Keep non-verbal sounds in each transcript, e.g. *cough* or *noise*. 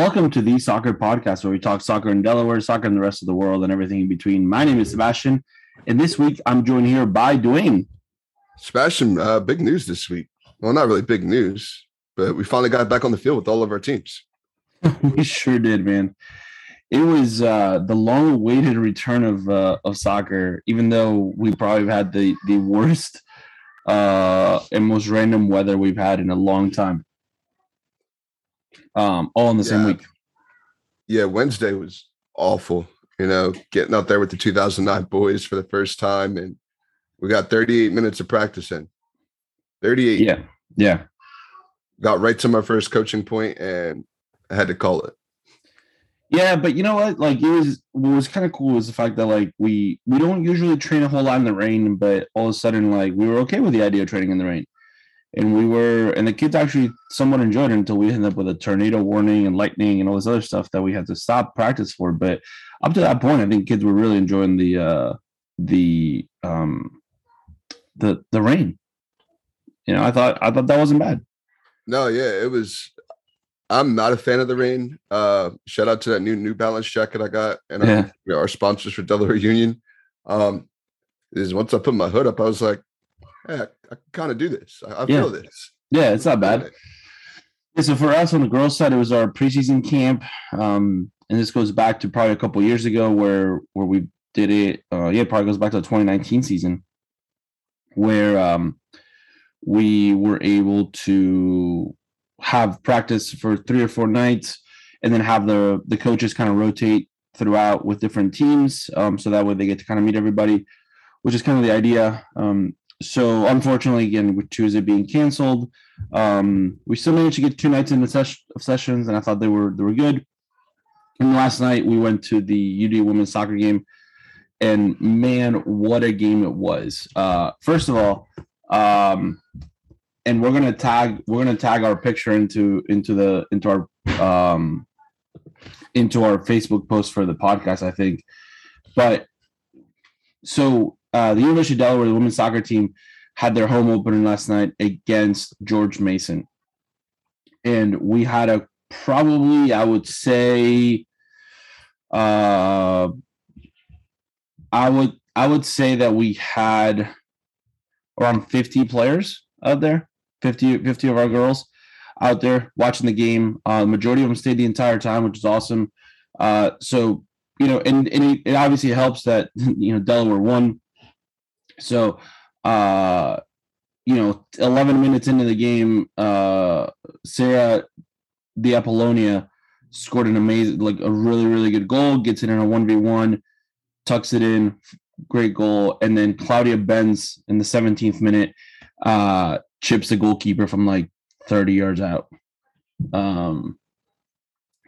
Welcome to the Soccer Podcast, where we talk soccer in Delaware, soccer in the rest of the world, and everything in between. My name is Sebastian, and this week I'm joined here by Dwayne. Sebastian, uh, big news this week. Well, not really big news, but we finally got back on the field with all of our teams. *laughs* we sure did, man. It was uh, the long-awaited return of uh, of soccer, even though we probably had the the worst uh, and most random weather we've had in a long time um, all in the yeah. same week. Yeah, Wednesday was awful. You know, getting out there with the 2009 boys for the first time, and we got 38 minutes of practice in. 38. Yeah, yeah. Got right to my first coaching point, and I had to call it. Yeah, but you know what? Like it was what was kind of cool was the fact that like we we don't usually train a whole lot in the rain, but all of a sudden like we were okay with the idea of training in the rain and we were and the kids actually somewhat enjoyed it until we ended up with a tornado warning and lightning and all this other stuff that we had to stop practice for. But up to that point i think kids were really enjoying the uh the um the the rain. You know i thought i thought that wasn't bad. No yeah it was i'm not a fan of the rain. Uh shout out to that new new balance jacket i got and yeah. know, our sponsors for delaware union. Um is once i put my hood up i was like hey, I, I kind of do this. I, I yeah. feel this. Yeah, it's not bad. Yeah, so for us on the girls' side, it was our preseason camp, um, and this goes back to probably a couple years ago where where we did it. Uh, yeah, probably goes back to the 2019 season, where um, we were able to have practice for three or four nights, and then have the the coaches kind of rotate throughout with different teams, um, so that way they get to kind of meet everybody, which is kind of the idea. Um, so unfortunately, again, with Tuesday being canceled, um, we still managed to get two nights in the ses- sessions, and I thought they were they were good. And last night we went to the UD women's soccer game, and man, what a game it was! Uh, first of all, um, and we're gonna tag we're gonna tag our picture into into the into our um, into our Facebook post for the podcast, I think. But so uh, the University of Delaware, the women's soccer team, had their home opening last night against George Mason, and we had a probably I would say, uh, I would I would say that we had around 50 players out there, 50, 50 of our girls out there watching the game. Uh, the majority of them stayed the entire time, which is awesome. Uh, so you know, and, and it, it obviously helps that *laughs* you know Delaware won so, uh, you know, 11 minutes into the game, uh, Sarah the Apollonia scored an amazing, like a really, really good goal, gets it in a 1v1, tucks it in, great goal. And then Claudia Benz in the 17th minute uh, chips the goalkeeper from like 30 yards out. Um,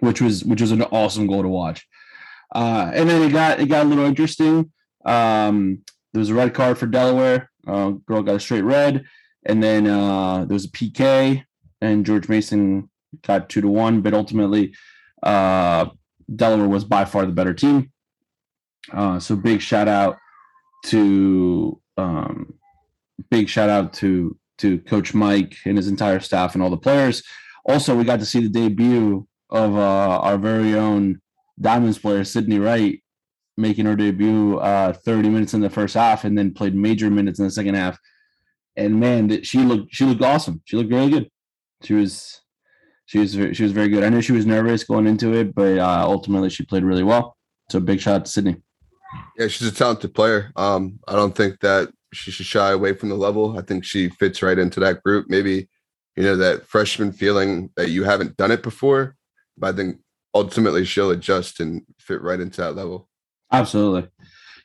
which was which was an awesome goal to watch. Uh, and then it got it got a little interesting. Um, there was a red card for Delaware. Uh, girl got a straight red, and then uh, there was a PK, and George Mason got two to one. But ultimately, uh, Delaware was by far the better team. Uh, so big shout out to um, big shout out to to Coach Mike and his entire staff and all the players. Also, we got to see the debut of uh, our very own Diamonds player Sydney Wright, making her debut uh, 30 minutes in the first half and then played major minutes in the second half. And man, she looked she looked awesome. She looked really good. She was she was she was very good. I knew she was nervous going into it, but uh, ultimately she played really well. So big shout out to Sydney. Yeah, she's a talented player. Um, I don't think that she should shy away from the level. I think she fits right into that group. Maybe you know that freshman feeling that you haven't done it before, but I think ultimately she'll adjust and fit right into that level. Absolutely.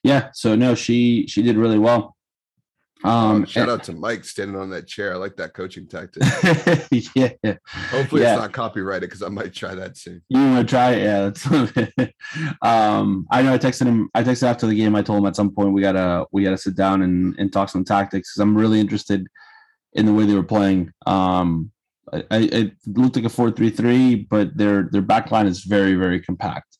Yeah. So no, she she did really well. Um, shout out to Mike standing on that chair. I like that coaching tactic. *laughs* yeah. Hopefully yeah. it's not copyrighted because I might try that soon. You want to try it? Yeah. That's *laughs* um, I know I texted him. I texted after the game. I told him at some point we gotta we gotta sit down and, and talk some tactics because I'm really interested in the way they were playing. Um, I, I, it looked like a four three three, but their their back line is very very compact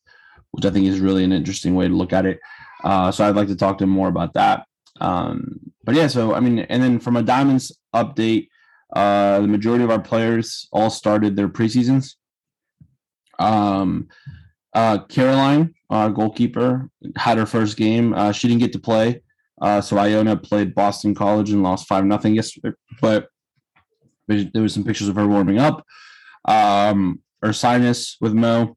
which I think is really an interesting way to look at it. Uh, so I'd like to talk to him more about that. Um, but yeah, so I mean, and then from a Diamonds update, uh, the majority of our players all started their preseasons. Um, uh, Caroline, our goalkeeper, had her first game. Uh, she didn't get to play. Uh, so Iona played Boston College and lost five nothing yesterday. But there was some pictures of her warming up. Um, Ursinus with Mo.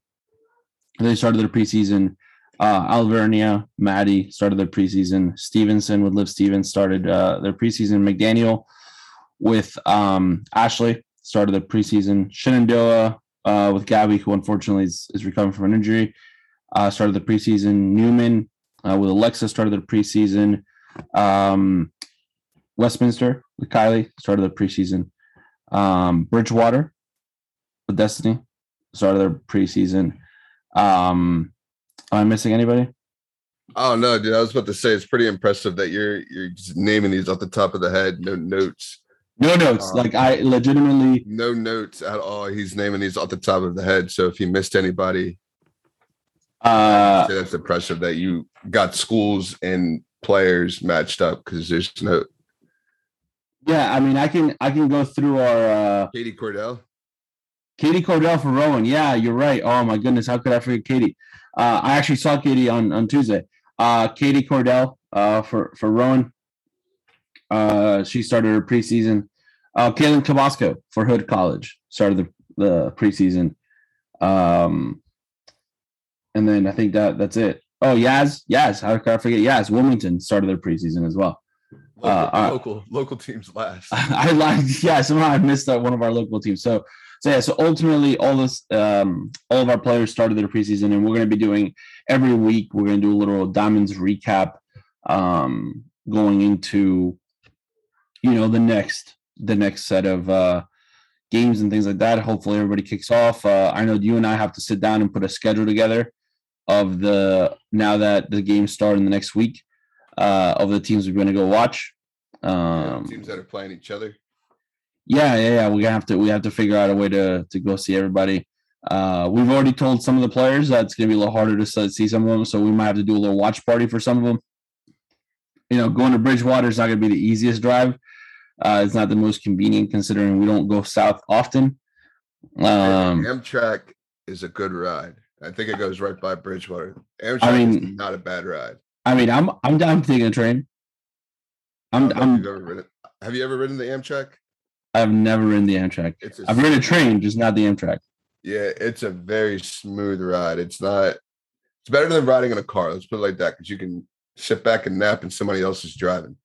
They started their preseason. Uh, Alvernia, Maddie started their preseason. Stevenson with Liv Stevens started uh, their preseason. McDaniel with um, Ashley started the preseason. Shenandoah uh, with Gabby, who unfortunately is, is recovering from an injury, uh, started the preseason. Newman uh, with Alexa started the preseason. Um, Westminster with Kylie started the preseason. Um, Bridgewater with Destiny started their preseason. Um, am I missing anybody? Oh no, dude! I was about to say it's pretty impressive that you're you're just naming these off the top of the head, no notes. No notes. Um, like I legitimately no notes at all. He's naming these off the top of the head. So if he missed anybody, uh, that's impressive that you got schools and players matched up because there's no. Yeah, I mean, I can I can go through our uh Katie Cordell. Katie Cordell for Rowan. Yeah, you're right. Oh my goodness, how could I forget Katie? Uh, I actually saw Katie on on Tuesday. Uh, Katie Cordell uh, for for Rowan. Uh, she started her preseason. Uh, Kaylin Tabasco for Hood College started the, the preseason. Um, and then I think that that's it. Oh, Yaz, Yaz, how could I forget Yaz? Wilmington started their preseason as well. Local, uh, local, local teams last. *laughs* I like, yeah. Somehow I missed out one of our local teams. So, so yeah. So ultimately, all this, um, all of our players started their preseason, and we're going to be doing every week. We're going to do a little diamonds recap, um, going into, you know, the next the next set of uh, games and things like that. Hopefully, everybody kicks off. Uh, I know you and I have to sit down and put a schedule together of the now that the games start in the next week uh, of the teams we're going to go watch. Um, yeah, teams that are playing each other. Yeah, yeah, yeah. We have to we have to figure out a way to to go see everybody. Uh, we've already told some of the players that it's going to be a little harder to see some of them, so we might have to do a little watch party for some of them. You know, going to Bridgewater is not going to be the easiest drive, uh, it's not the most convenient considering we don't go south often. Um, Amtrak is a good ride. I think it goes right by Bridgewater. Amtrak I mean, is not a bad ride. I mean, I'm I'm down taking a train. I'm I'm. Have you ever ridden the Amtrak? I've never ridden the Amtrak. I've ridden a train, just not the Amtrak. Yeah, it's a very smooth ride. It's not. It's better than riding in a car. Let's put it like that, because you can sit back and nap, and somebody else is driving.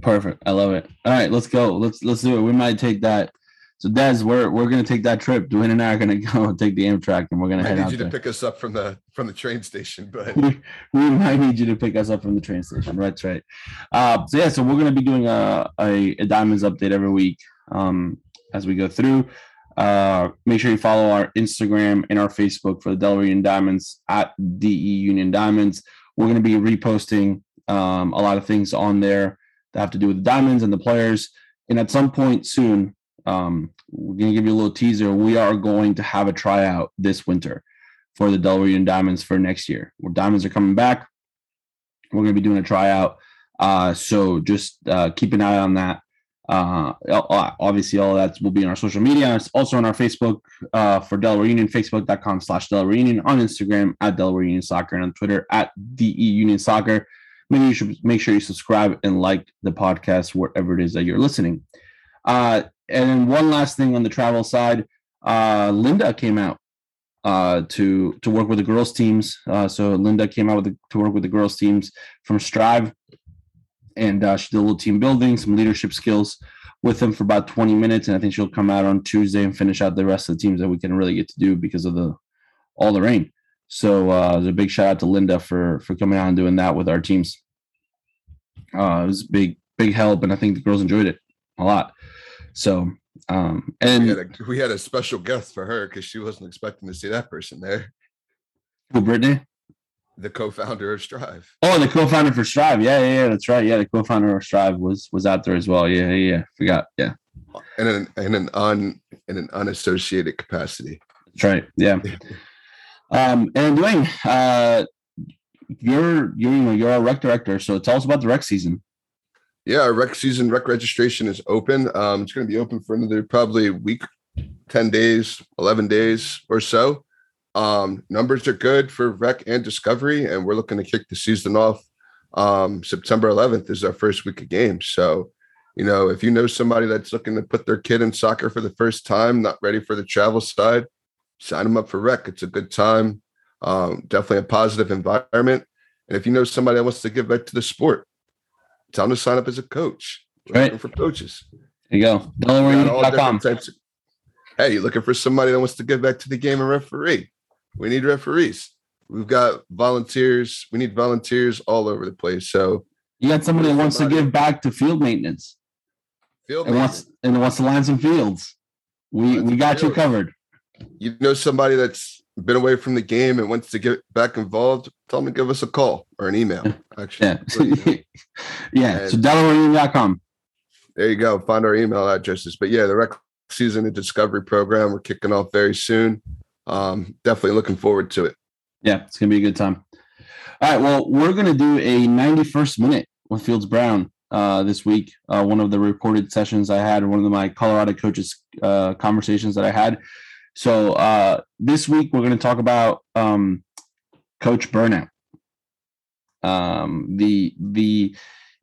Perfect. I love it. All right, let's go. Let's let's do it. We might take that. So Des, we're we're gonna take that trip. Dwayne and I are gonna *laughs* go take the Amtrak, and we're gonna I head need out you there. to pick us up from the from the train station, but we, *laughs* we might need you to pick us up from the train station. That's right. Uh, so yeah, so we're gonna be doing a a, a diamonds update every week um, as we go through. Uh, make sure you follow our Instagram and our Facebook for the Delaware Union Diamonds at DE Union Diamonds. We're going to be reposting um, a lot of things on there that have to do with the diamonds and the players. And at some point soon, um, we're going to give you a little teaser. We are going to have a tryout this winter for the Delaware Union Diamonds for next year. Where diamonds are coming back, we're going to be doing a tryout. Uh, so just uh, keep an eye on that. Uh, obviously, all that will be on our social media. It's also on our Facebook uh, for Delaware Union, facebook.com slash Delaware Union, on Instagram at Delaware Union Soccer, and on Twitter at DE Union Soccer maybe you should make sure you subscribe and like the podcast wherever it is that you're listening. Uh, and then one last thing on the travel side, uh, Linda came out uh, to to work with the girls teams. Uh, so Linda came out the, to work with the girls teams from Strive, and uh, she did a little team building, some leadership skills with them for about 20 minutes. And I think she'll come out on Tuesday and finish out the rest of the teams that we can really get to do because of the all the rain. So uh, there's a big shout out to Linda for for coming out and doing that with our teams. Uh, it was a big big help, and I think the girls enjoyed it a lot. So um, and we had a, we had a special guest for her because she wasn't expecting to see that person there. Who, Brittany? The co-founder of Strive. Oh, the co-founder for Strive. Yeah, yeah, yeah, that's right. Yeah, the co-founder of Strive was was out there as well. Yeah, yeah, yeah. Forgot. Yeah. In an in an un in an unassociated capacity. That's right. Yeah. *laughs* Um, and Dwayne, uh, you're you're you know you're a rec director, so tell us about the rec season. Yeah, our rec season rec registration is open. Um, it's going to be open for another probably week, ten days, eleven days or so. Um, numbers are good for Rec and Discovery, and we're looking to kick the season off. Um, September 11th is our first week of games. So, you know, if you know somebody that's looking to put their kid in soccer for the first time, not ready for the travel side, sign them up for Rec. It's a good time. Um, definitely a positive environment. And if you know somebody that wants to give back to the sport, tell them to sign up as a coach. We're Right. for coaches. There you go. We got all DelawareUnion.com. different types of- hey, you looking for somebody that wants to give back to the game and referee? We need referees. We've got volunteers. We need volunteers all over the place. So You got somebody that wants to give back to field maintenance field and wants and wants to line some fields. We Line we got you covered. you know somebody that's been away from the game and wants to get back involved, tell them to give us a call or an email. *laughs* Actually, Yeah. *laughs* yeah. So And- DelawareUnion.com. there you go. Find our email addresses. But yeah, the rec season and discovery program we're kicking off very soon. Um, definitely looking forward to it. Yeah, it's gonna be a good time. All right. Well, we're gonna do a 91st minute with Fields Brown uh, this week. Uh, one of the recorded sessions I had, one of my Colorado coaches uh, conversations that I had. So uh, this week we're gonna talk about um, coach burnout. Um, the the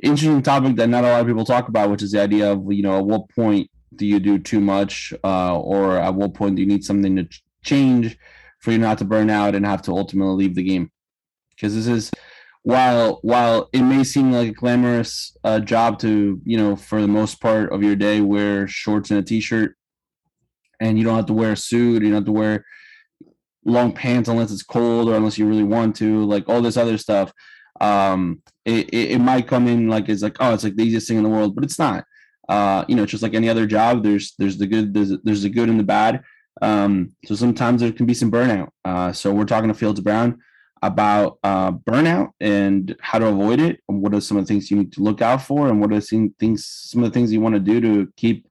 interesting topic that not a lot of people talk about, which is the idea of you know at what point do you do too much, uh, or at what point do you need something to change for you not to burn out and have to ultimately leave the game? Because this is while while it may seem like a glamorous uh, job to you know for the most part of your day wear shorts and a t-shirt, and you don't have to wear a suit, you don't have to wear long pants unless it's cold or unless you really want to, like all this other stuff um it, it, it might come in like it's like oh it's like the easiest thing in the world but it's not uh you know just like any other job there's there's the good there's, there's the good and the bad um so sometimes there can be some burnout uh so we're talking to fields brown about uh burnout and how to avoid it and what are some of the things you need to look out for and what are some things some of the things you want to do to keep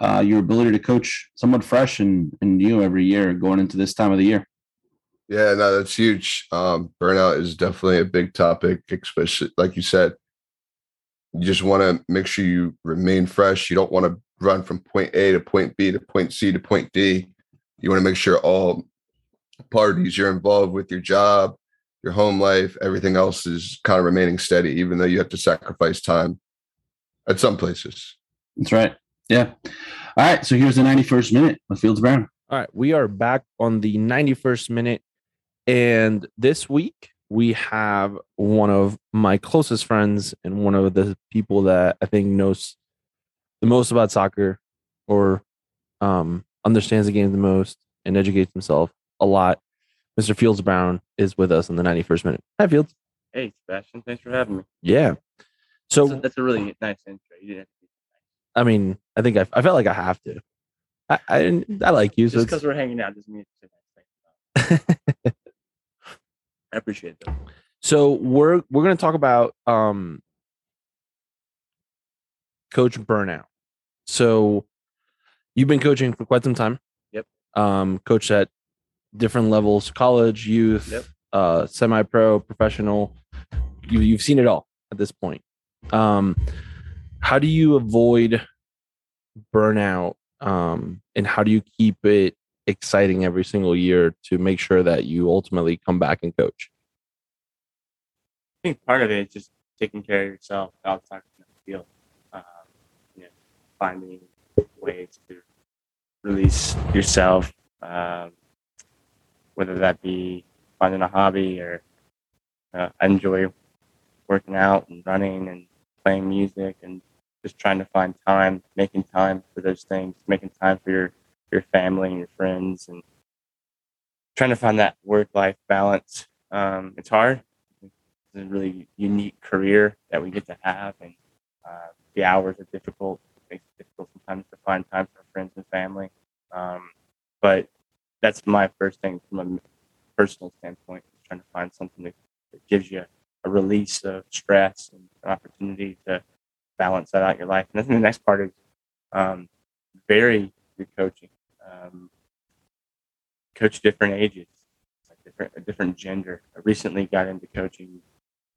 uh your ability to coach somewhat fresh and and new every year going into this time of the year Yeah, no, that's huge. Um, burnout is definitely a big topic, especially like you said. You just want to make sure you remain fresh. You don't want to run from point A to point B to point C to point D. You want to make sure all parties you're involved with your job, your home life, everything else is kind of remaining steady, even though you have to sacrifice time at some places. that's right yeah all right so here's the 91st minute with fields brown All right, we are back on the 91st minute. And this week we have one of my closest friends and one of the people that I think knows the most about soccer or um, understands the game the most and educates himself a lot. Mr. Fields Brown is with us in the 91st minute. Hi, Fields. Hey, Sebastian, thanks for having me. Yeah. So So, that's a really nice intro. You didn't have to I mean, I think I, I felt like I have to. I, I, didn't- I like you. So just because we're hanging out doesn't mean it's a nice thing. *laughs* I appreciate that. So we're we're going to talk about um coach burnout. So you've been coaching for quite some time. Yep. Um coach at different levels, college, youth, Yep. uh semi-pro, professional. You you've seen it all at this point. Um how do you avoid burnout um and how do you keep it exciting every single year to make sure that you ultimately come back and coach? I think part of it is just taking care of yourself outside from the field. Um, you know, finding ways to release yourself, um, whether that be finding a hobby or uh, enjoy working out and running and playing music and just trying to find time, making time for those things, making time for your your family and your friends, and trying to find that work life balance. Um, it's hard. It's a really unique career that we get to have, and uh, the hours are difficult. It makes it difficult sometimes to find time for friends and family. Um, but that's my first thing from a personal standpoint, trying to find something that, that gives you a release of stress and an opportunity to balance that out in your life. And then the next part is um, vary your coaching. Um, coach different ages, like different a different gender. I recently got into coaching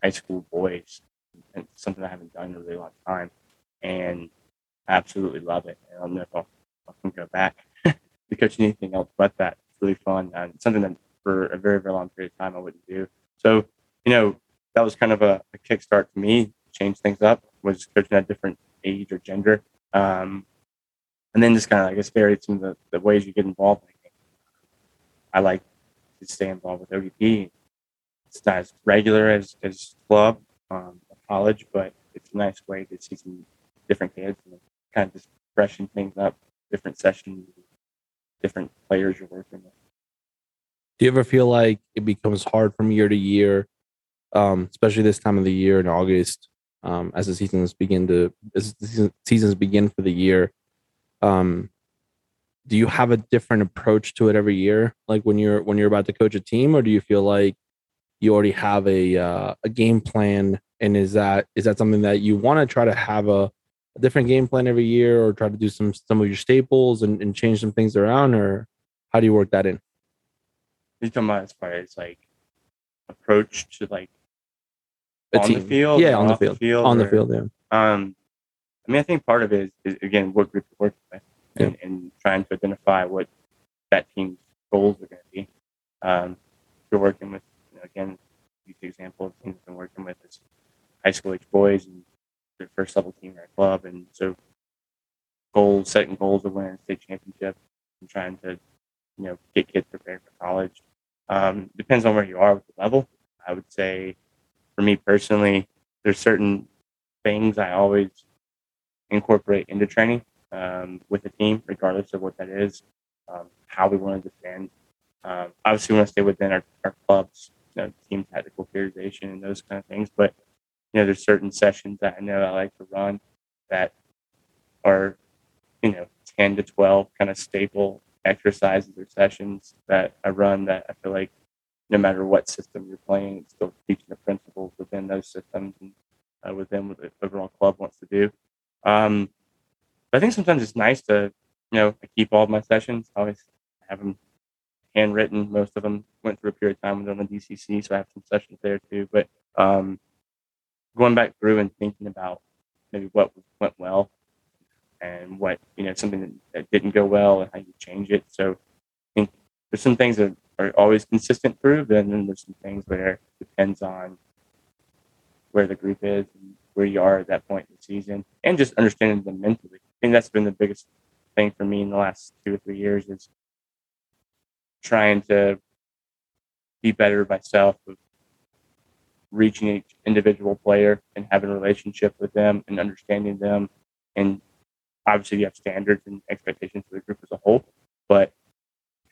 high school boys, and something I haven't done in a really long time, and I absolutely love it. And I don't know if I'll, I can go back coaching anything else but that. It's really fun and something that for a very, very long period of time I wouldn't do. So, you know, that was kind of a, a kickstart for me, change things up, was coaching at different age or gender. Um, and then just kind of, I guess, varied some of the, the ways you get involved in. I like to stay involved with ODP. It's not as regular as, as club, um, college, but it's a nice way to see some different kids and kind of just freshen things up, different sessions, different players you're working with. Do you ever feel like it becomes hard from year to year, um, especially this time of the year in August, um, as the seasons begin to as the seasons begin for the year? Um, do you have a different approach to it every year, like when you're when you're about to coach a team, or do you feel like you already have a uh, a game plan? And is that is that something that you want to try to have a, a different game plan every year, or try to do some some of your staples and, and change some things around, or how do you work that in? You talking about as far as like approach to like A on the team. field, yeah, on the field, field, on the field, yeah. Um, I mean, I think part of it is, is again what group you're working with, and, and trying to identify what that team's goals are going to be. Um, if you're working with, you know, again, use the example of teams I've been working with is high school age boys and their first level team club, and so goals, setting goals of winning state championship, and trying to, you know, get kids prepared for college. Um, depends on where you are with the level. I would say, for me personally, there's certain things I always incorporate into training um, with the team, regardless of what that is, um, how we want to defend. Um, obviously, we want to stay within our, our club's you know, team tactical periodization and those kind of things. But you know, there's certain sessions that I know I like to run that are you know 10 to 12 kind of staple exercises or sessions that I run that I feel like no matter what system you're playing, it's still teaching the principles within those systems and uh, within what the overall club wants to do. Um, but I think sometimes it's nice to, you know, I keep all of my sessions. I always have them handwritten. Most of them went through a period of time they're on the DCC, so I have some sessions there too. But um, going back through and thinking about maybe what went well and what you know something that, didn't go well and how you change it. So I think there's some things that are always consistent through, but then there's some things where it depends on where the group is and where you are at that point in the season, and just understanding them mentally. I think that's been the biggest thing for me in the last two or three years is trying to be better myself of reaching each individual player and having a relationship with them and understanding them. And obviously you have standards and expectations for the group as a whole but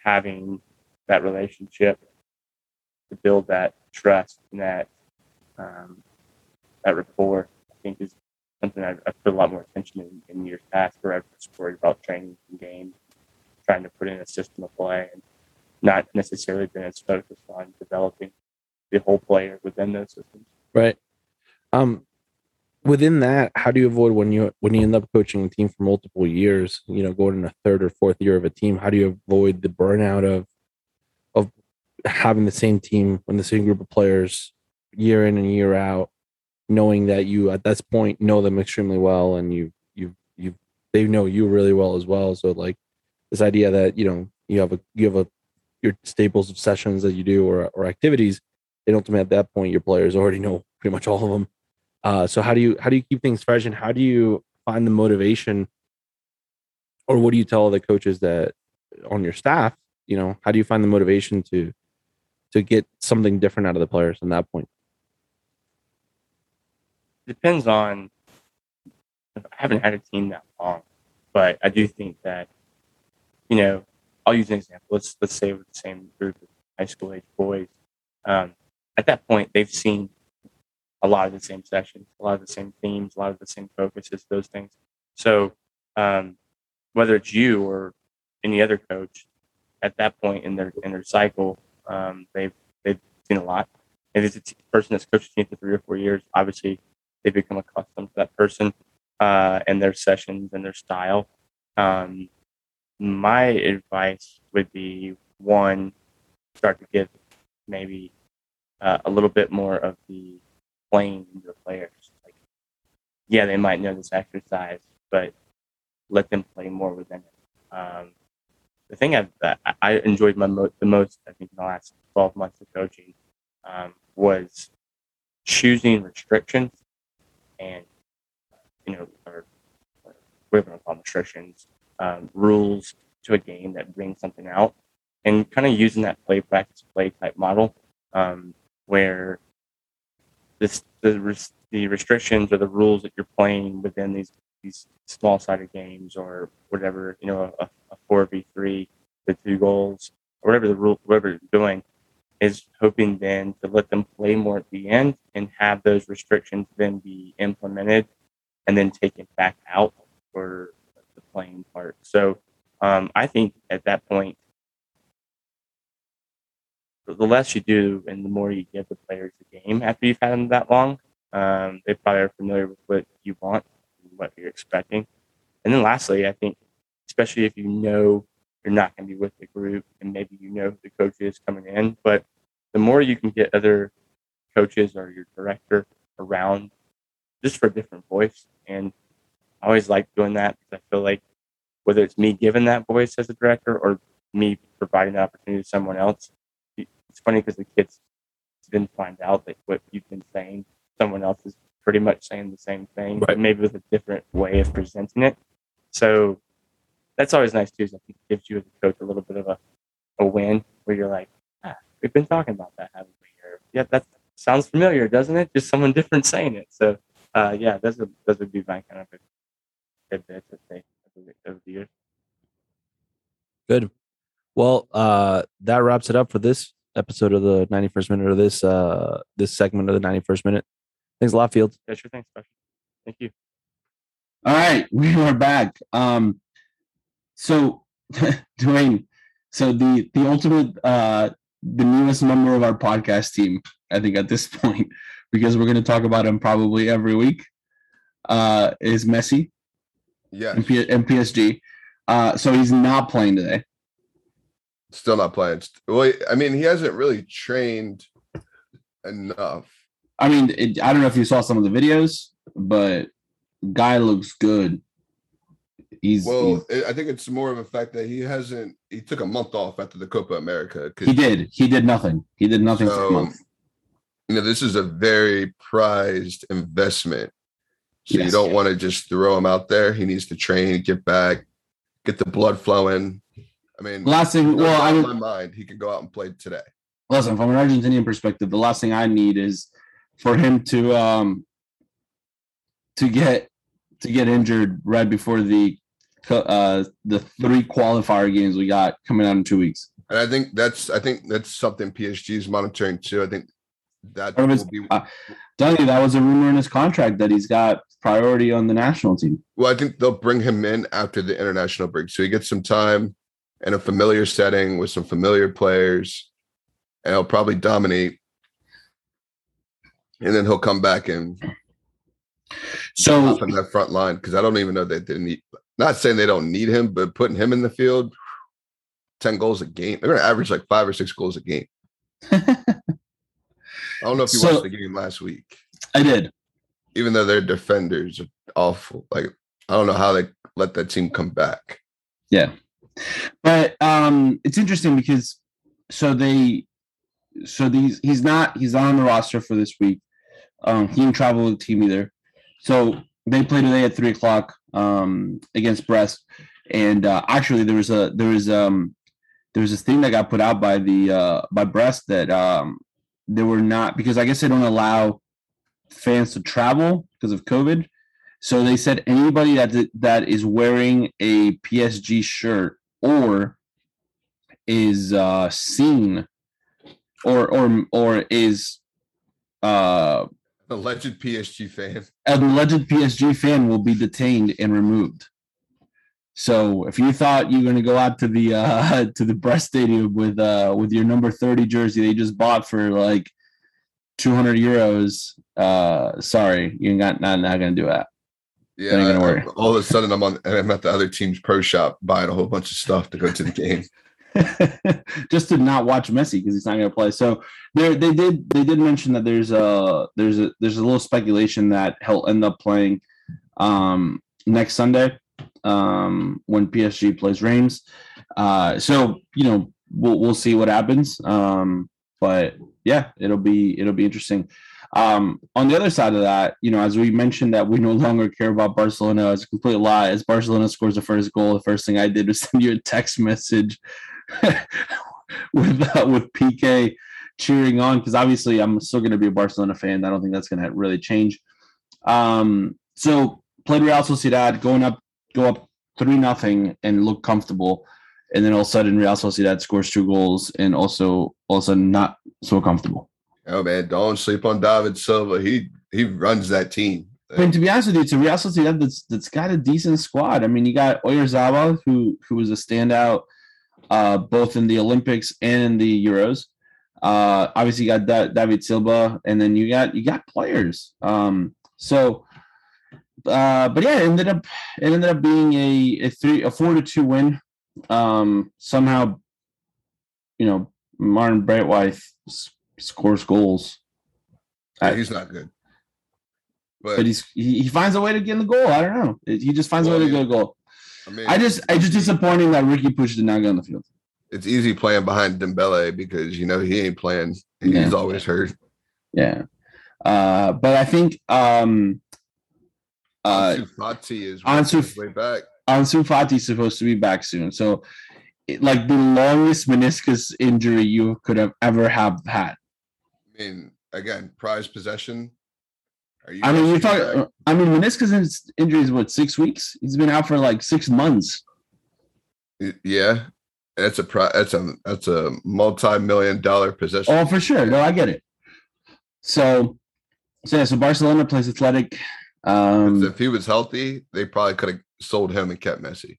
having that relationship to build that trust and that um, that rapport i think is something I, I put a lot more attention in, in years past where i was worried about training and games trying to put in a system of play and not necessarily been as focused on developing the whole player within those systems Right. Um, within that, how do you avoid when you when you end up coaching a team for multiple years? You know, going in a third or fourth year of a team, how do you avoid the burnout of of having the same team when the same group of players year in and year out, knowing that you at this point know them extremely well and you you you they know you really well as well. So like this idea that you know you have a you have a your staples of sessions that you do or or activities and ultimately at that point your players already know pretty much all of them uh, so how do you how do you keep things fresh and how do you find the motivation or what do you tell the coaches that on your staff you know how do you find the motivation to to get something different out of the players from that point depends on I haven't had a team that long, but I do think that, you know, I'll use an example. Let's let's say with the same group of high school age boys. Um, at that point, they've seen a lot of the same sessions, a lot of the same themes, a lot of the same focuses, those things. So um, whether it's you or any other coach, at that point in their in their cycle, um, they've they've seen a lot. If it's a t- person that's coached team for three or four years, obviously they become accustomed to that person uh, and their sessions and their style. Um, my advice would be one, start to give maybe uh, a little bit more of the playing into the players. Like, yeah, they might know this exercise, but let them play more within it. Um, the thing I, that I enjoyed my mo- the most, I think, in the last 12 months of coaching um, was choosing restrictions and, you know, or, or whatever we call restrictions, um, rules to a game that brings something out and kind of using that play practice play type model um, where this the, the restrictions or the rules that you're playing within these these small sided games or whatever you know a, four v three with two goals or whatever the rule whatever you're doing is hoping then to let them play more at the end and have those restrictions then be implemented and then taken back out for the playing part. So um, I think at that point the less you do and the more you give the players the game after you've had them that long, um, they probably are familiar with what you want and what you're expecting. And then lastly, I think, especially if you know you're not going to be with the group and maybe you know the coach is coming in, but the more you can get other coaches or your director around just for a different voice. And I always like doing that because I feel like whether it's me giving that voice as a director or me providing the opportunity to someone else, it's funny because the kids then find out that what you've been saying, someone else is pretty much saying the same thing, but maybe with a different way of presenting it. So that's always nice too. Is I think it gives you as a coach a little bit of a, a win where you're like, ah, we've been talking about that, haven't we? Or yeah, that sounds familiar, doesn't it? Just someone different saying it. So uh, yeah, those would those would be my kind of tidbits that they over the years. Good. Well, uh, that wraps it up for this episode of the 91st minute or this uh this segment of the 91st minute. Thanks a lot, Fields. Yeah, sure Thanks, special. Thank you. All right, we are back. Um, so *laughs* Dwayne, so the the ultimate uh the newest member of our podcast team, I think at this *laughs* point, because we're going to talk about him probably every week, uh, is Messi Yeah, and, P- and PSG. Uh, so he's not playing today. Still not playing. Well, I mean, he hasn't really trained enough. I mean, it, I don't know if you saw some of the videos, but guy looks good. He's, Well, it- I think it's more of a fact that he hasn't. He took a month off after the Copa America. he did. He did nothing. He did nothing for a month. You know, this is a very prized investment. So you don't want to just throw him out there. He needs to train, get back, get the blood flowing. I mean, Last thing, well, I in mean, my mind, he could go out and play today. listen from an Argentinian perspective, the last thing I need is for him to um to get to get injured right before the uh the three qualifier games we got coming out in two weeks. And I think that's I think that's something PSG is monitoring too. I think that his- be uh, you that was a rumor in his contract that he's got priority on the national team. well, I think they'll bring him in after the international break. So he gets some time in a familiar setting with some familiar players, and he'll probably dominate. And then he'll come back and So from that front line because I don't even know that they need. Not saying they don't need him, but putting him in the field, ten goals a game. They're going to average like five or six goals a game. *laughs* I don't know if you So- watched the game last week. I did. Even though their defenders are awful, like I don't know how they let that team come back. Yeah. But um it's interesting because so they so these he's not he's not on the roster for this week. Um he didn't travel with the team either. So they play today at three o'clock um against Brest. And uh actually there was a there was um there was this thing that got put out by the uh by Brest that um they were not because I guess they don't allow fans to travel because of COVID. So they said anybody that that is wearing a PSG shirt or is uh, seen or or or is uh, Alleged PSG fan. an alleged PSG fan will be detained and removed. So if you thought you're going to go out to the uh, *laughs* to the Brest Stadium with uh, with your number thirty jersey they just bought for like two hundred euros, uh, sorry, you're not not, not going to do that. Yeah, I- all of a sudden I'm on. I'm at the other team's pro shop buying a whole bunch of stuff to go to the game. *laughs* just to not watch Messi because he's not going to play. So there, they did they did mention that there's a there's a there's a little speculation that he'll end up playing um, next Sunday. um, when PSG plays Reims. Uh, so you know we'll we'll see what happens. Um, but yeah, it'll be it'll be interesting. Um, on the other side of that, you know, as we mentioned that we no longer care about Barcelona, it's a complete lie. As Barcelona scores the first goal, the first thing I did was *laughs* send you a text message *laughs* with uh, with PK cheering on because obviously I'm still going to be a Barcelona fan. I don't think that's going to really change. Um, so played Real Sociedad, going up, go up three nothing, and look comfortable, and then all of a sudden Real Sociedad scores two goals, and also all of a sudden not so comfortable. Oh man, don't sleep on David Silva. He he runs that team. Mean, to be honest with you, a Real Sociedad that's that's got a decent squad. I mean, you got Oyarzabal, who who was a standout uh, both in the Olympics and in the Euros. Uh, obviously, you got da- David Silva, and then you got you got players. Um, so, uh, but yeah, it ended up it ended up being a, a three a four to two win. Um, somehow, you know, Martin Braithwaite s- scores goals, Yeah, he's not good. But, but he's he, he finds a way to get in the goal. I don't know. He just finds a way Well, to get a goal. I mean, I just I just disappointing that Riqui Puig did not get on the field. it's easy playing behind Dembele because you know he ain't playing. He's Yeah. always hurt. Yeah. Uh, but I think um uh Ansu Fati is Ansu- way back. Ansu Fati's supposed to be back soon. So it, like the longest meniscus injury you could have ever have had. I mean, again, prized possession. Are you I mean, you're talking. I mean, meniscus injury is what six weeks. He's been out for like six months. Yeah, that's a pri- that's a that's a multi-million dollar possession. Oh, for sure. No, I get it. So, so yeah. So Barcelona plays Athletic. Um, if he was healthy, they probably could have sold him and kept Messi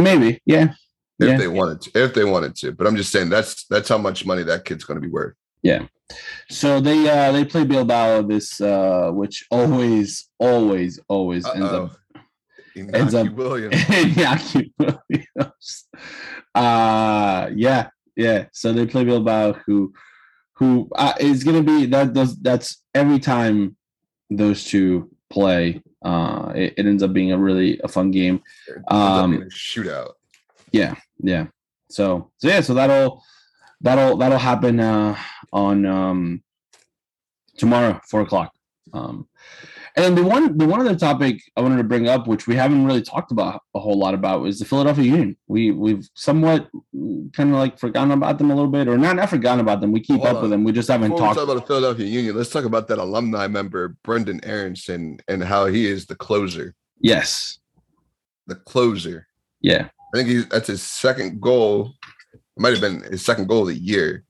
maybe, yeah. If Yeah. they wanted to. If they wanted to, but I'm just saying that's that's how much money that kid's going to be worth. Yeah. So they uh they play Bilbao this uh which always always always ends Uh-oh. up Ends up- *laughs* Williams. Uh yeah, yeah. So they play Bilbao who who uh, is gonna be that does that's every time those two play, uh it, it ends up being a really a fun game. Ends Um, shootout. Yeah, yeah. So so yeah, so that'll that'll that'll happen uh on um tomorrow, four o'clock. Um and then the one the one other topic I wanted to bring up, which we haven't really talked about a whole lot about, is the Philadelphia Union. We we've somewhat kind of like forgotten about them a little bit, or not not forgotten about them. We keep Hold up on. with them. We just haven't Before talked. talk about the Philadelphia Union, let's talk about that alumni member, Brenden Aaronson, and how he is the closer. yes. The closer. Yeah. I think he's that's his second goal. It might have been his second goal of the year.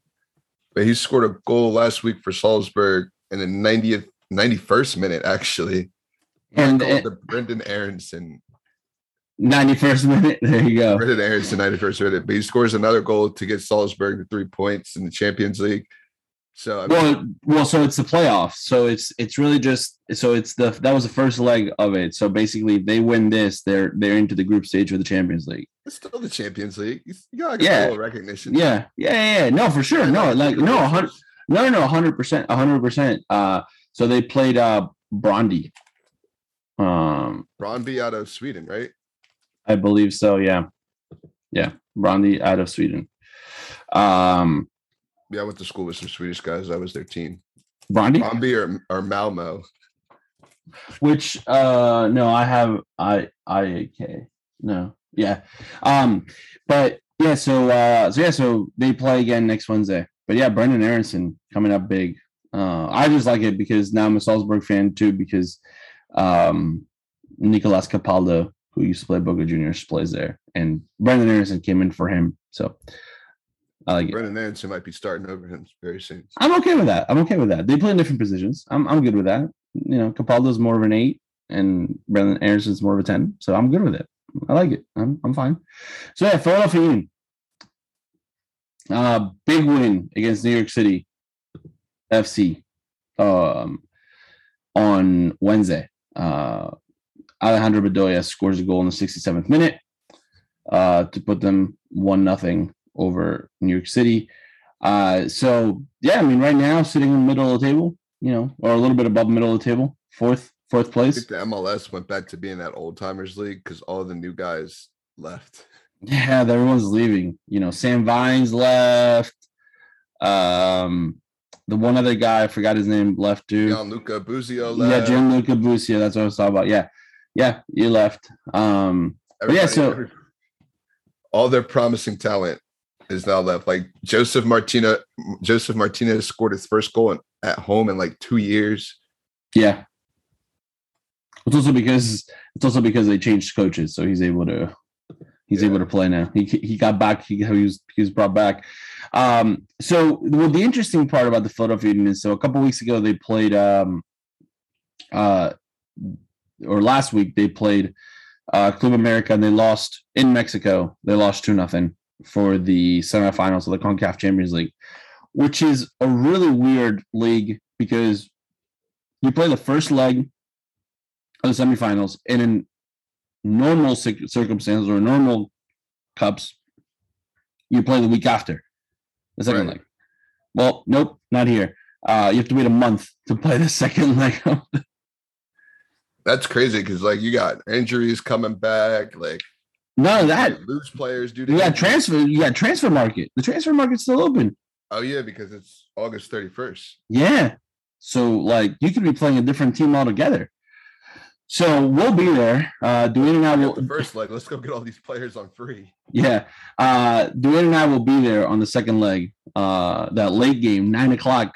But he scored a goal last week for Salzburg in the 90th, 91st minute, actually. And- the Brenden Aaronson. Ninety first *laughs* minute. There you go. Brenden Aaronson, 91st minute. But he scores another goal to get Salzburg to three points in the Champions League. So I mean, Well, well, so it's the playoffs. So it's it's really just so it's the that was the first leg of it. So basically, if they win this, they're they're into the group stage of the Champions League. it's still the Champions League. You you gotta Yeah. recognition. Yeah, yeah, yeah. yeah. No, for sure. No, like no, hundred, no, no, hundred percent, hundred percent. Uh, so they played uh Brondby. Um, Brondby out of Sweden, right? I believe so. Yeah, yeah, Brondby out of Sweden. Um, Yeah, I went to school with some Swedish guys. I was their team. Brandy, Brondby or, or Malmo. which uh, no, I have I I K. No, yeah, um, but yeah. So uh, so yeah, so they play again next Wednesday. But yeah, Brenden Aaronson coming up big. Uh, I just like it because now I'm a Salzburg fan too because um, Nicolas Capaldo, who used to play Boca Juniors, plays there, and Brenden Aaronson came in for him. So I like it. Brenden Aaronson might be starting over him very soon. I'm okay with that. I'm okay with that. They play in different positions. I'm I'm good with that. You know, Capaldo's more of an eight, and Brenden Aaronson's more of a ten. So I'm good with it. I like it. I'm I'm fine. So yeah, Philadelphia. Uh, big win against New York City FC um, on Wednesday. Uh, Alejandro Bedoya scores a goal in the 67th minute uh, to put them one nothing over New York City. Uh, so yeah, I mean, right now sitting in the middle of the table, you know, or a little bit above the middle of the table, fourth, fourth I place. think the MLS went back to being that old timers league because all the new guys left. *laughs* Yeah, everyone's leaving. You know, Sam Vines left. Um, the one other guy, I forgot his name, left too. Gianluca Busio Yeah, left. Gianluca Busio. That's what I was talking about. Yeah, yeah, you left. Um, yeah, so- every- all their promising talent is now left. Like Joseph Martina, Josef Martinez scored his first goal in, at home in like two years. yeah. It's also because it's also because they changed coaches, so he's able to he's able to play now. He he got back. He, he was he was brought back. Um, so well, the interesting part about the Philadelphia Union is so a couple weeks ago they played um uh or last week they played uh Club America and they lost in Mexico. They lost two nothing for the semifinals of the CONCACAF Champions League, which is a really weird league because you play the first leg of the semifinals and in normal circumstances or normal cups, you play the week after the second Right. leg. Well, nope, not here. Uh, you have to wait a month to play the *laughs* second leg. That's crazy because like you got injuries coming back, like None of that. you lose players due to You got transfer. You got transfer market. The transfer market's still open. Oh yeah, because it's August thirty first. Yeah. So like you could be playing a different team altogether. So we'll be there. Uh Dwayne and I will The first leg, let's go get all these players on free. yeah. Uh Dwayne and I will be there on the second leg. Uh that late game, nine o'clock.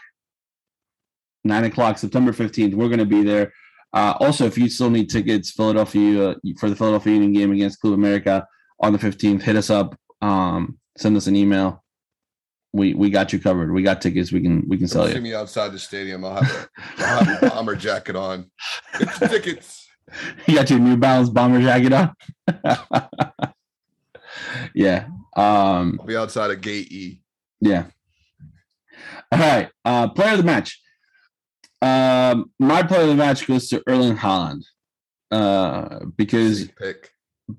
Nine o'clock, September 15th. We're gonna be there. Uh also if you still need tickets, Philadelphia uh, for the Philadelphia Union game against Club America on the 15th, hit us up. Um send us an email. We we got you covered. We got tickets. We can we can sell Come see you. me outside the stadium. I'll have a, I'll have a *laughs* bomber jacket on. Get your tickets. you got your New Balance bomber jacket on. *laughs* yeah. Um, I'll be outside of gate E. yeah. All right. Uh, player of the match. Um, my player of the match goes to Erling Haaland. Uh, because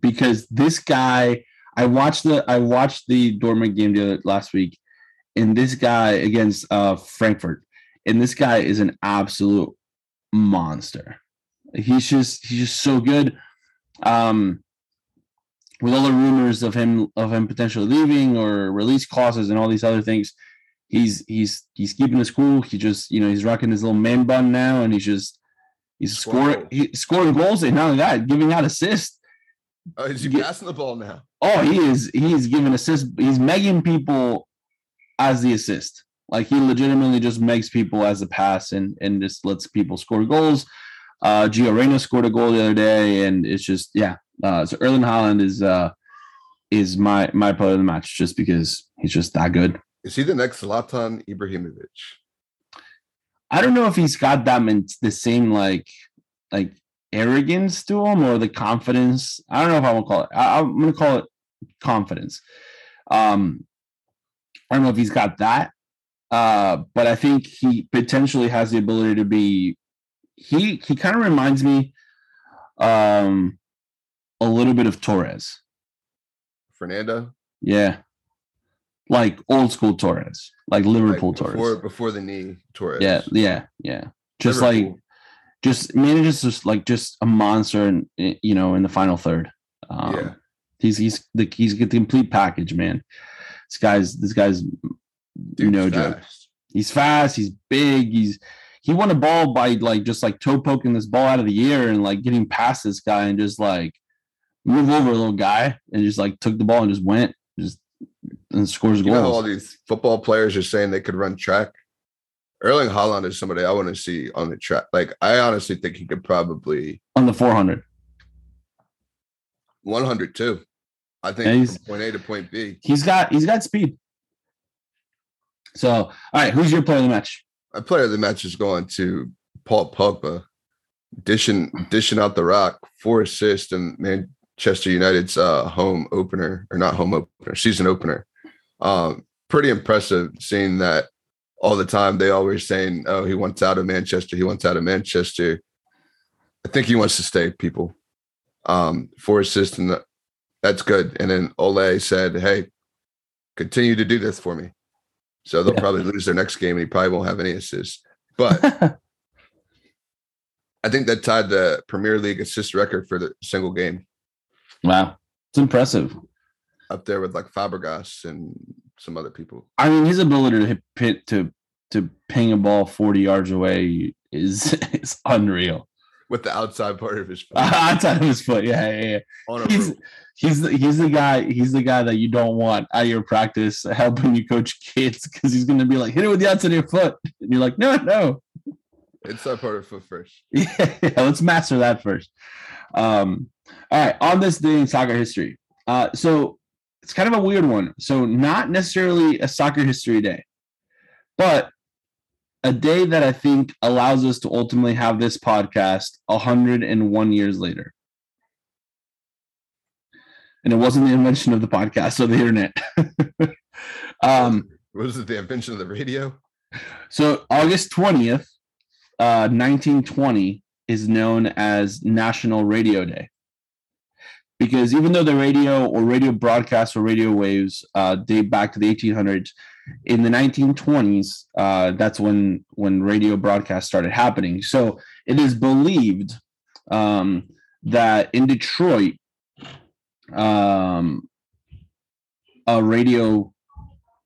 because this guy, I watched the I watched the Dortmund game the other, last week, and this guy against uh Frankfurt, and this guy is an absolute monster. He's just he's just so good. Um, with all the rumors of him of him potentially leaving or release clauses and all these other things, he's he's he's keeping his cool. He just you know he's rocking his little man bun now, and he's just he's Scoring scoring he's scoring goals and not only that, giving out assists. Oh, is he Get- passing the ball now? Oh, he is. He's giving assist. He's megging people as the assist. Like he legitimately just makes people as a pass and and just lets people score goals. Uh, Gio Reyna scored a goal the other day, and it's just yeah. Uh, so Erling Haaland is uh is my my player of the match just because he's just that good. Is he the next Zlatan Ibrahimovic? I don't know if he's got that men- the same like like arrogance to him or the confidence. I don't know if I want to call it. I, I'm going to call it confidence. Um, I don't know if he's got that, uh, but I think he potentially has the ability to be. He he kind of reminds me, um, a little bit of Torres. Fernando? Yeah, like old school Torres, like Like Liverpool before, Torres. before the knee Torres. Yeah, yeah, yeah. Just like Liverpool. just manages just like just a monster and you know in the final third. Um, yeah. he's he's the he's got the complete package, man. This guy's this guy's Dude's no joke. He's fast. He's big. He's he won a ball by like just like toe poking this ball out of the air and like getting past this guy and just like move over a little guy and just like took the ball and just went just and scores You know how all these football players are saying they could run track? Erling Haaland is somebody I want to see on the track. Like I honestly think he could probably on the 400. 100 too. I think he's- point A to point B. He's got he's got speed. So, all right, who's your player of the match? My player of the match is going to Paul Pogba, dishing dishing out the rock, four assists, and Manchester United's uh, home opener or not home opener, season opener. Um, pretty impressive seeing that all the time. They always saying, "Oh, he wants out of Manchester. He wants out of Manchester." I think he wants to stay. People, um, four assists, and that's good. And then Ole said, "Hey, continue to do this for me." So they'll Yeah. probably lose their next game, and he probably won't have any assists. But *laughs* I think that tied the Premier League assist record for the single game Wow, it's impressive. Up there with like Fabregas and some other people. I mean, his ability to hit to to ping a ball forty yards away is *laughs* is unreal. With the outside part of his *laughs* foot Outside of his foot, yeah, yeah, yeah. He's he's the, he's the guy he's the guy that you don't want at your practice helping you coach kids because he's gonna be like hit it with the outside of your foot, and you're like, no, no, it's inside part of foot first. yeah, *laughs* yeah, let's master that first. Um, all right, on this day in soccer history. Uh, so it's kind of a weird one. So not necessarily a soccer history day, but a day that I think allows us to ultimately have this podcast 101 years later. And it wasn't the invention of the podcast or the internet. *laughs* um, Was it the invention of the radio? so August 20th, uh, 1920 is known as National Radio Day. Because even though the radio or radio broadcasts or radio waves uh, date back to the 1800s, in the 1920s, uh, that's when when radio broadcasts started happening. So it is believed um, that in Detroit, um, a radio,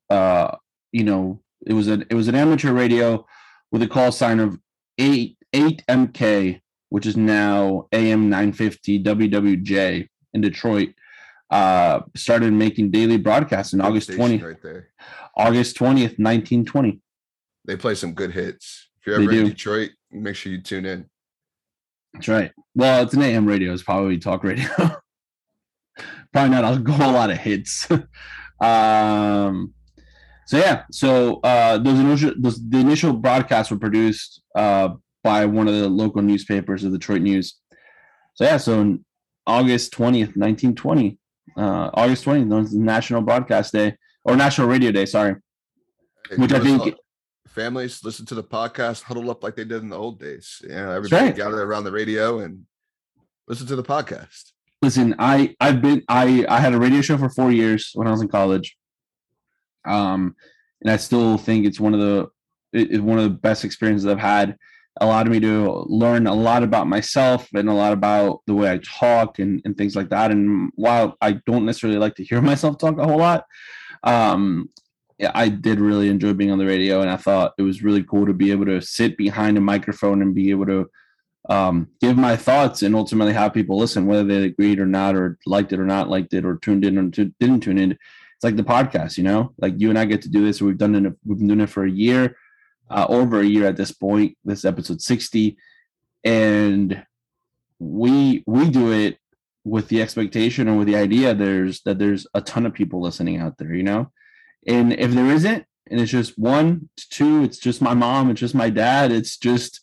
uh, you know, it was an it was an amateur radio with a call sign of eight eight MK, which is now AM nine fifty WWJ in Detroit. Uh, started making daily broadcasts in August 20th. right there. August twentieth, nineteen twenty. They play some good hits. If you're ever in. Detroit, make sure you tune in. That's right. Well, it's an AM radio. It's probably talk radio. *laughs* probably not a whole lot of hits. *laughs* um, so yeah. So uh, those initial those the initial broadcasts were produced uh, by one of the local newspapers, the Detroit News. So yeah. So in August twentieth, nineteen twenty, uh, August twentieth, known as National Broadcast Day or National Radio Day. Sorry. Hey, Which I think- families listen to the podcast, huddle up like they did in the old days. You know, everybody right. gather around the radio and listen to the podcast. listen i i've been i i had a radio show for four years when i was in college um and i still think it's one of the it, it's one of the best experiences i've had allowed me to learn a lot about myself and a lot about the way i talk and, and things like that and while i don't necessarily like to hear *laughs* myself talk a whole lot um I did really enjoy being on the radio, and I thought it was really cool to be able to sit behind a microphone and be able to um, give my thoughts and ultimately have people listen, whether they agreed or not, or liked it or not liked it, or tuned in or tu- didn't tune in. It's like the podcast, you know, like you and I get to do this. We've done it. We've been doing it for a year, uh, over a year at this point. This is episode sixty, and we we do it with the expectation or with the idea there's that there's a ton of people listening out there, you know, and if there isn't, and it's just one, it's two, it's just my mom, it's just my dad, it's just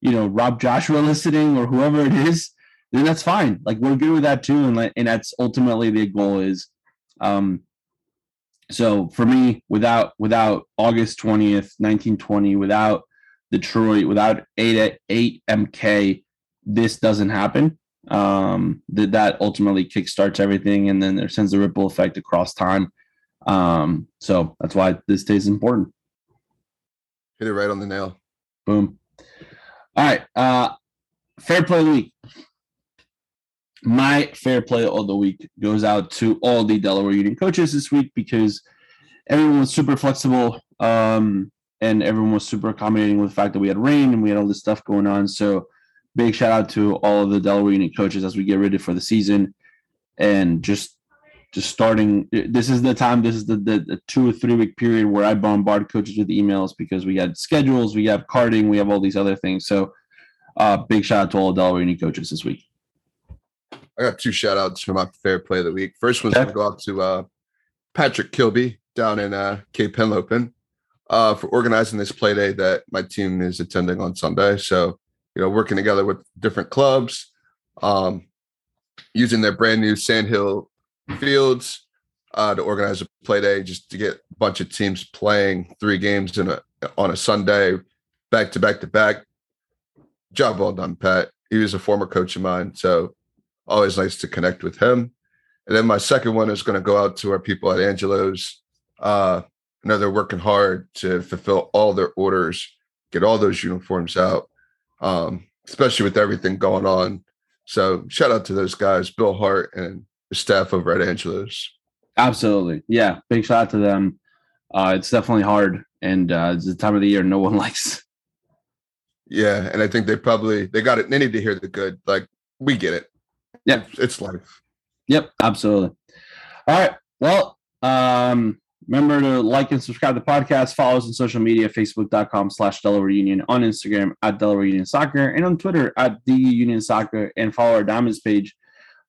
you know Rob Joshua *laughs* listening or whoever it is, then that's fine. Like we're good with that too, and and that's ultimately the goal is. Um, so for me, without without August twentieth, nineteen twenty, without Detroit, without eight eight MK, this doesn't happen. Um, that that ultimately kickstarts everything, and then there sends a ripple effect across time. Um, so that's why this day is important. Hit it right on the nail. Boom. All right. Uh fair play of week. My fair play of the week goes out to all the Delaware Union coaches this week because everyone was super flexible um, and everyone was super accommodating with the fact that we had rain and we had all this stuff going on. So big shout out to all of the Delaware Union coaches as we get ready for the season and just just starting this is the time this is the, the, the two or three week period where i bombard coaches with emails because we had schedules we have carding we have all these other things so uh big shout out to all the Delaware Union coaches this week I got two shout outs for my fair play of the week. First one's Okay. going to go out to uh, Patrick Kilby down in uh, Cape Henlopen uh, for organizing this play day that my team is attending on Sunday. So, you know, working together with different clubs, um, using their brand new Sandhill fields uh, to organize a play day just to get a bunch of teams playing three games in a on a Sunday, back to back to back. Job well done, Pat. He was a former coach of mine, so always nice to connect with him. And then my second one is going to go out to our people at Angelo's. Uh, I know they're working hard to fulfill all their orders, get all those uniforms out. Um, especially with everything going on. So shout out to those guys, Bill Hart and the staff over at Angelo's. Absolutely. Yeah. Big shout out to them. Uh, it's definitely hard. And uh, it's the time of the year no *laughs* one likes. Yeah. And I think they probably they got it. They need to hear the good. Like we get it. Yeah. It's life. Yep. Absolutely. All right. Well, um, remember to like and subscribe to the podcast. Follow us on social media, facebook.com slash Delaware Union, on Instagram at Delaware Union Soccer, and on Twitter at the Union Soccer, and follow our Diamonds page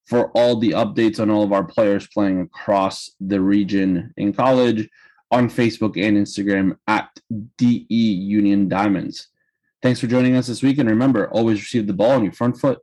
for all the updates on all of our players playing across the region in college on Facebook and Instagram at DE Union Diamonds. Thanks for joining us this week. And remember, always receive the ball on your front foot.